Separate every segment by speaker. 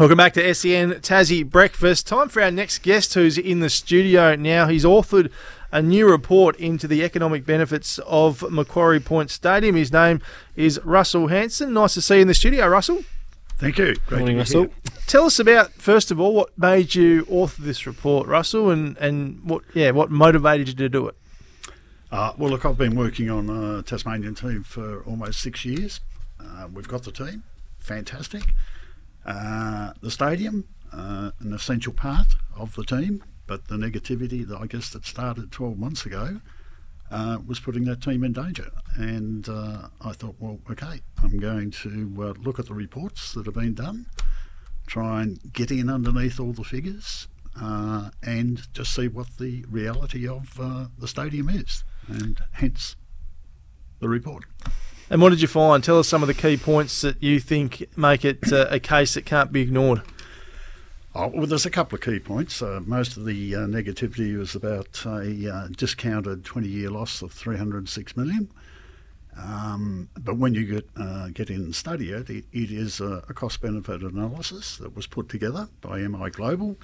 Speaker 1: Welcome back to SEN Tassie Breakfast. Time for our next guest who's in the studio now. He's authored a new report into the economic benefits of Macquarie Point Stadium. His name is Russell Hanson. Nice to see you in the studio, Russell.
Speaker 2: Thank you.
Speaker 3: Great Morning, Russell. Here.
Speaker 1: Tell us about first of all what made you author this report, Russell, and, and what yeah what motivated you to do it.
Speaker 2: Uh, well, look, I've been working on a Tasmanian team for almost six years. Uh, we've got the team, fantastic. Uh, the stadium, uh, an essential part of the team, but the negativity that I guess that started 12 months ago uh, was putting that team in danger. And uh, I thought, well, okay, I'm going to uh, look at the reports that have been done, try and get in underneath all the figures, and just see what the reality of the stadium is, and hence the report.
Speaker 1: And what did you find? Tell us some of the key points that you think make it uh, a case that can't be ignored.
Speaker 2: Oh, well, there's a couple of key points. Uh, most of the uh, negativity was about a uh, discounted 20-year loss of 306 million. Um, but when you get uh, get in and study it, it, it is a, a cost-benefit analysis that was put together by MI Global.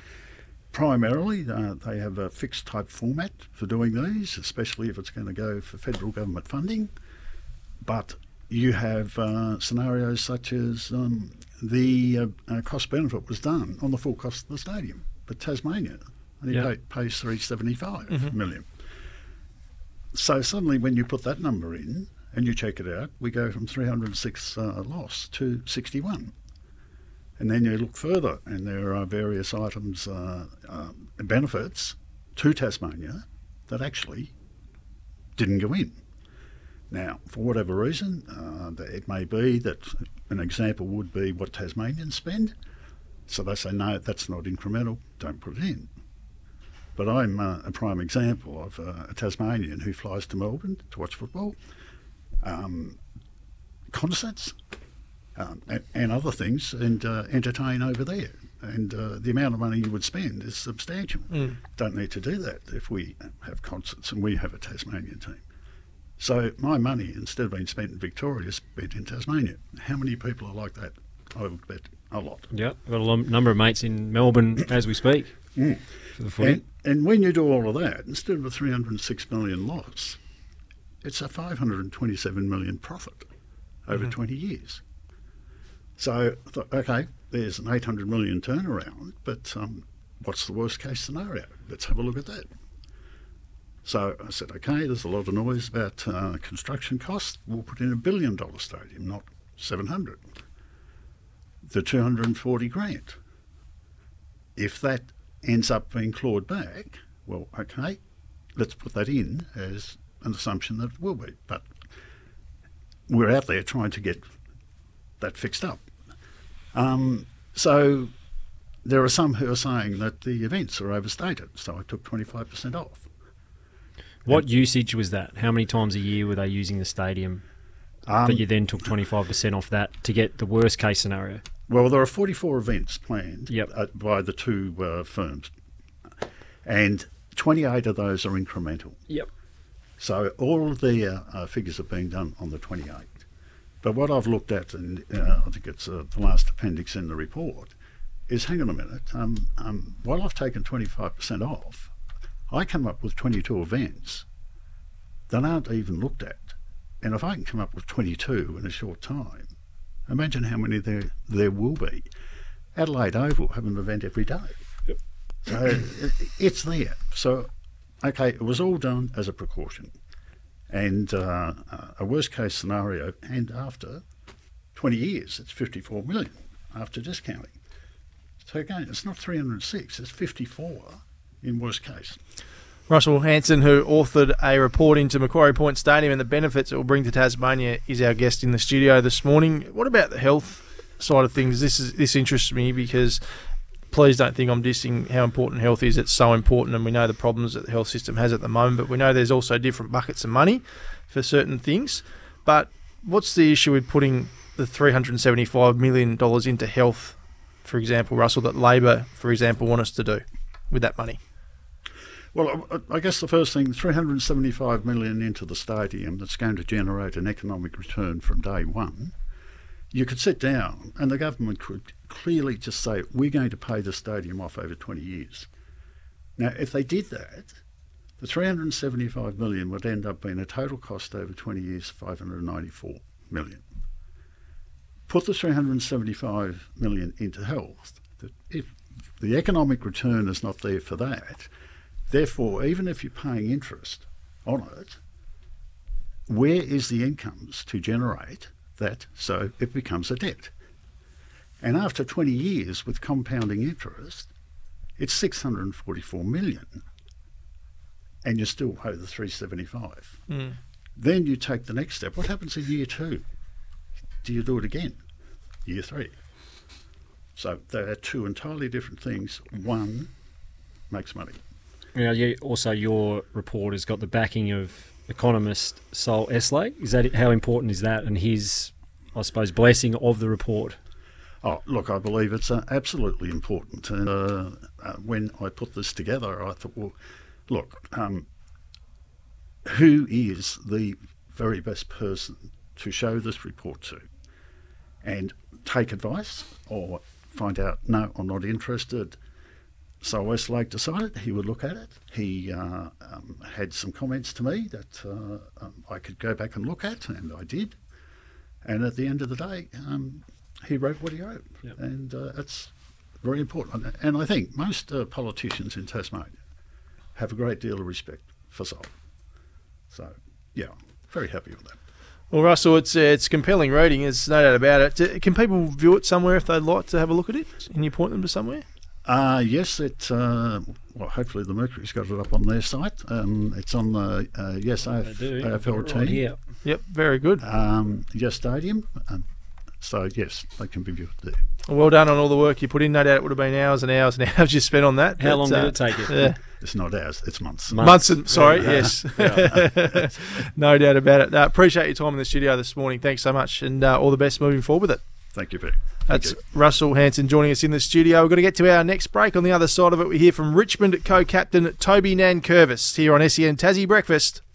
Speaker 2: Primarily, uh, they have a fixed type format for doing these, especially if it's going to go for federal government funding. But you have uh, scenarios such as um, the uh, uh, cost benefit was done on the full cost of the stadium, but Tasmania only yep. pay, pays three seventy five mm-hmm. million. So suddenly, when you put that number in and you check it out, we go from 306 uh, loss to 61. And then you look further, and there are various items, uh, uh, benefits to Tasmania that actually didn't go in. Now, for whatever reason, uh, it may be that an example would be what Tasmanians spend. So they say, no, that's not incremental, don't put it in. But I'm uh, a prime example of uh, a Tasmanian who flies to Melbourne to watch football, um, concerts, um, and, and, other things, and uh, entertain over there. And uh, the amount of money you would spend is substantial. Mm. Don't need to do that if we have concerts and we have a Tasmanian team. So my money, instead of being spent in Victoria, is spent in Tasmania. How many people are like that? I would bet a lot.
Speaker 3: Yeah, I've got a l- number of mates in Melbourne as we speak mm.
Speaker 2: for the footy. And, and when you do all of that, instead of a 306 million loss, it's a 527 million profit over mm-hmm. 20 years. So, okay, there's an 800 million turnaround, but um, what's the worst case scenario? Let's have a look at that. So I said, okay, there's a lot of noise about uh, construction costs. We'll put in a billion dollar stadium, not 700. The 240 grand. If that ends up being clawed back, well, okay, let's put that in as an assumption that it will be. But we're out there trying to get that fixed up. Um, so there are some who are saying that the events are overstated, so I took 25% off.
Speaker 3: What usage was that? How many times a year were they using the stadium um, that you then took 25% off that to get the worst case scenario?
Speaker 2: Well, there are 44 events planned yep. uh, by the two uh, firms, and 28 of those are incremental.
Speaker 3: Yep.
Speaker 2: So all of the uh, uh figures are being done on the 28. But what I've looked at, and uh, I think it's uh, the last appendix in the report, is hang on a minute. Um, um, while I've taken 25% off, I come up with 22 events that aren't even looked at. And if I can come up with 22 in a short time, imagine how many there, there will be. Adelaide Oval have an event every day. Yep. So it's there. So, okay, it was all done as a precaution. And uh, a worst case scenario, and after 20 years, it's 54 million after discounting. So again, it's not 306, it's 54 in worst case.
Speaker 1: Russell Hanson, who authored a report into Macquarie Point Stadium and the benefits it will bring to Tasmania, is our guest in the studio this morning. What about the health side of things? This is this interests me because please don't think I'm dissing how important health is. It's so important, and we know the problems that the health system has at the moment. But we know there's also different buckets of money for certain things. But what's the issue with putting the 375 million dollars into health, for example, Russell, that Labor, for example, want us to do with that money?
Speaker 2: Well, I guess the first thing, 375 million into the stadium that's going to generate an economic return from day one. You could sit down and the government could clearly just say we're going to pay the stadium off over 20 years. Now, if they did that, the 375 million would end up being a total cost over 20 years, 594 million. Put the 375 million into health. If the economic return is not there for that, therefore, even if you're paying interest on it, where is the incomes to generate that so it becomes a debt? And after 20 years with compounding interest, it's 644 million. And you still owe the 375.
Speaker 1: Mm.
Speaker 2: Then you take the next step. What happens in year two? Do you do it again? Year three. So they are two entirely different things. One makes money.
Speaker 3: Now, yeah, also your report has got the backing of economist Saul Eslake. Is that how important is that, and his, I suppose, blessing of the report?
Speaker 2: Oh, look, I believe it's uh, absolutely important. And uh, uh, when I put this together, I thought, well, look, um, who is the very best person to show this report to? And take advice or find out, no, I'm not interested. Saul Eslake decided he would look at it. He uh, um, had some comments to me that uh, um, I could go back and look at, and I did. And at the end of the day, um, he wrote what he wrote,
Speaker 3: Yep.
Speaker 2: and uh, it's very important. And I think most uh, politicians in Tasmania have a great deal of respect for Saul. So, yeah, very happy with that.
Speaker 1: Well, Russell, it's uh, it's compelling reading. There's no doubt about it. Can people view it somewhere if they'd like to have a look at it? Can you point them to somewhere?
Speaker 2: Uh, yes, it. Uh, well, hopefully the Mercury's got it up on their site. Um, it's on the uh, Yes AF, AFL team.
Speaker 3: Yeah.
Speaker 1: Yep, very good.
Speaker 2: Um, Yes Stadium. Um, so yes, they can be viewed there.
Speaker 1: Well done on all the work you put in. No doubt it would have been hours and hours and hours you spent on that.
Speaker 3: How
Speaker 1: but,
Speaker 3: long did
Speaker 1: uh,
Speaker 3: it take you?
Speaker 1: Yeah.
Speaker 2: It's not hours. It's months.
Speaker 3: Months.
Speaker 1: Months and sorry,
Speaker 2: Yeah.
Speaker 1: yes, no doubt about it. Uh, appreciate your time in the studio this morning. Thanks so much, and uh, all the best moving forward with it.
Speaker 2: Thank you, Vic. Thank
Speaker 1: That's
Speaker 2: you.
Speaker 1: Russell Hanson joining us in the studio. We're going to get to our next break. On the other side of it, we hear from Richmond co-captain Toby Nankervis here on SEN Tassie Breakfast.